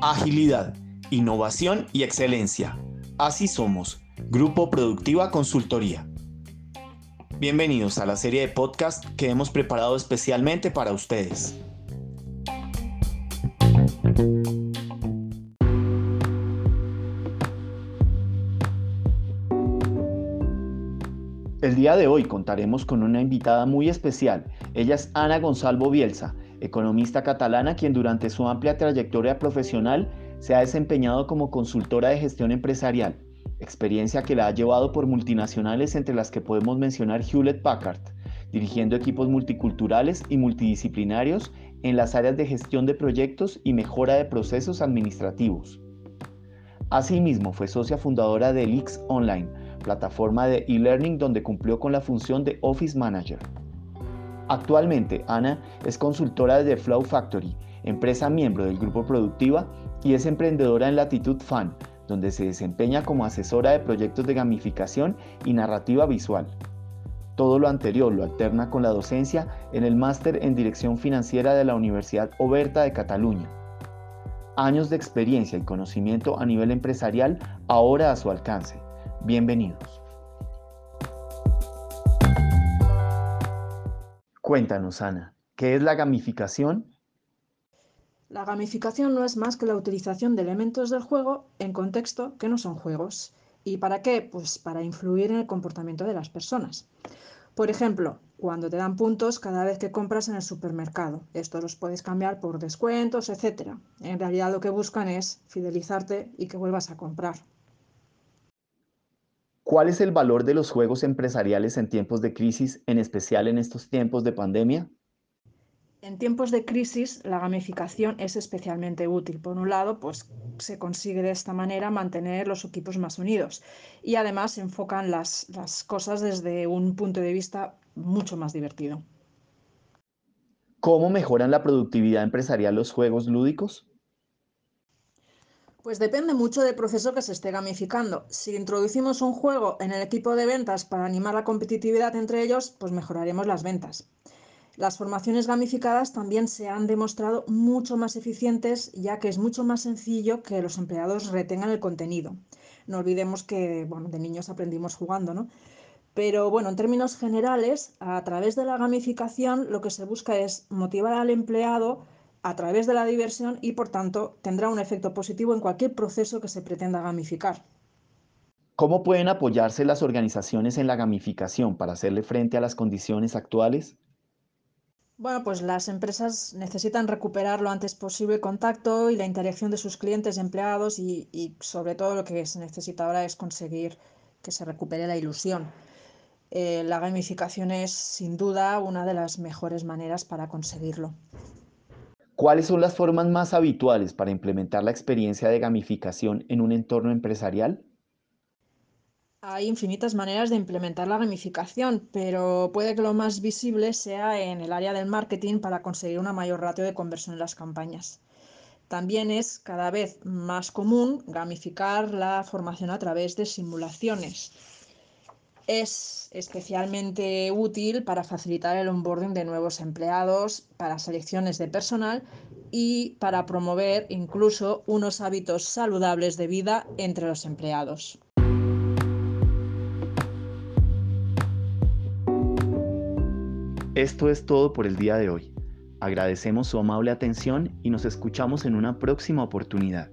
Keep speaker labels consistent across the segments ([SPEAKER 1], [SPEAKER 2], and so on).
[SPEAKER 1] Agilidad, innovación y excelencia. Así somos, Grupo Productiva Consultoría. Bienvenidos a la serie de podcast que hemos preparado especialmente para ustedes. El día de hoy contaremos con una invitada muy especial. Ella es Ana Gonzalo Bielsa, economista catalana quien durante su amplia trayectoria profesional se ha desempeñado como consultora de gestión empresarial, experiencia que la ha llevado por multinacionales entre las que podemos mencionar Hewlett Packard, dirigiendo equipos multiculturales y multidisciplinarios en las áreas de gestión de proyectos y mejora de procesos administrativos. Asimismo, fue socia fundadora de Elix Online, plataforma de e-learning donde cumplió con la función de Office Manager. Actualmente, Ana es consultora de Flow Factory, empresa miembro del grupo Productiva, y es emprendedora en Latitud Fan, donde se desempeña como asesora de proyectos de gamificación y narrativa visual. Todo lo anterior lo alterna con la docencia en el máster en Dirección Financiera de la Universidad Oberta de Cataluña. Años de experiencia y conocimiento a nivel empresarial ahora a su alcance. Bienvenidos. Cuéntanos, Ana, ¿qué es la gamificación?
[SPEAKER 2] La gamificación no es más que la utilización de elementos del juego en contexto que no son juegos. ¿Y para qué? Pues para influir en el comportamiento de las personas. Por ejemplo, cuando te dan puntos cada vez que compras en el supermercado. Estos los puedes cambiar por descuentos, etc. En realidad lo que buscan es fidelizarte y que vuelvas a comprar.
[SPEAKER 1] ¿Cuál es el valor de los juegos empresariales en tiempos de crisis, en especial en estos tiempos de pandemia?
[SPEAKER 2] En tiempos de crisis, la gamificación es especialmente útil. Por un lado, pues se consigue de esta manera mantener los equipos más unidos y además se enfocan las, las cosas desde un punto de vista mucho más divertido.
[SPEAKER 1] ¿Cómo mejoran la productividad empresarial los juegos lúdicos?
[SPEAKER 2] Pues depende mucho del proceso que se esté gamificando. Si introducimos un juego en el equipo de ventas para animar la competitividad entre ellos, pues mejoraremos las ventas. Las formaciones gamificadas también se han demostrado mucho más eficientes ya que es mucho más sencillo que los empleados retengan el contenido. No olvidemos que bueno, de niños aprendimos jugando, ¿no? Pero bueno, en términos generales, a través de la gamificación lo que se busca es motivar al empleado a través de la diversión y por tanto tendrá un efecto positivo en cualquier proceso que se pretenda gamificar.
[SPEAKER 1] ¿Cómo pueden apoyarse las organizaciones en la gamificación para hacerle frente a las condiciones actuales?
[SPEAKER 2] Bueno, pues las empresas necesitan recuperar lo antes posible el contacto y la interacción de sus clientes y empleados y, sobre todo lo que se necesita ahora es conseguir que se recupere la ilusión. Eh, la gamificación es sin duda una de las mejores maneras para conseguirlo.
[SPEAKER 1] ¿Cuáles son las formas más habituales para implementar la experiencia de gamificación en un entorno empresarial?
[SPEAKER 2] Hay infinitas maneras de implementar la gamificación, pero puede que lo más visible sea en el área del marketing para conseguir una mayor ratio de conversión en las campañas. También es cada vez más común gamificar la formación a través de simulaciones. Es especialmente útil para facilitar el onboarding de nuevos empleados, para selecciones de personal y para promover incluso unos hábitos saludables de vida entre los empleados.
[SPEAKER 1] Esto es todo por el día de hoy. Agradecemos su amable atención y nos escuchamos en una próxima oportunidad.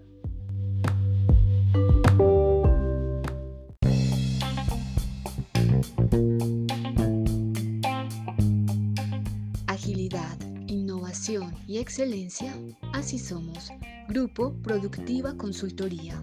[SPEAKER 3] Y excelencia, así somos. Grupo Productiva Consultoría.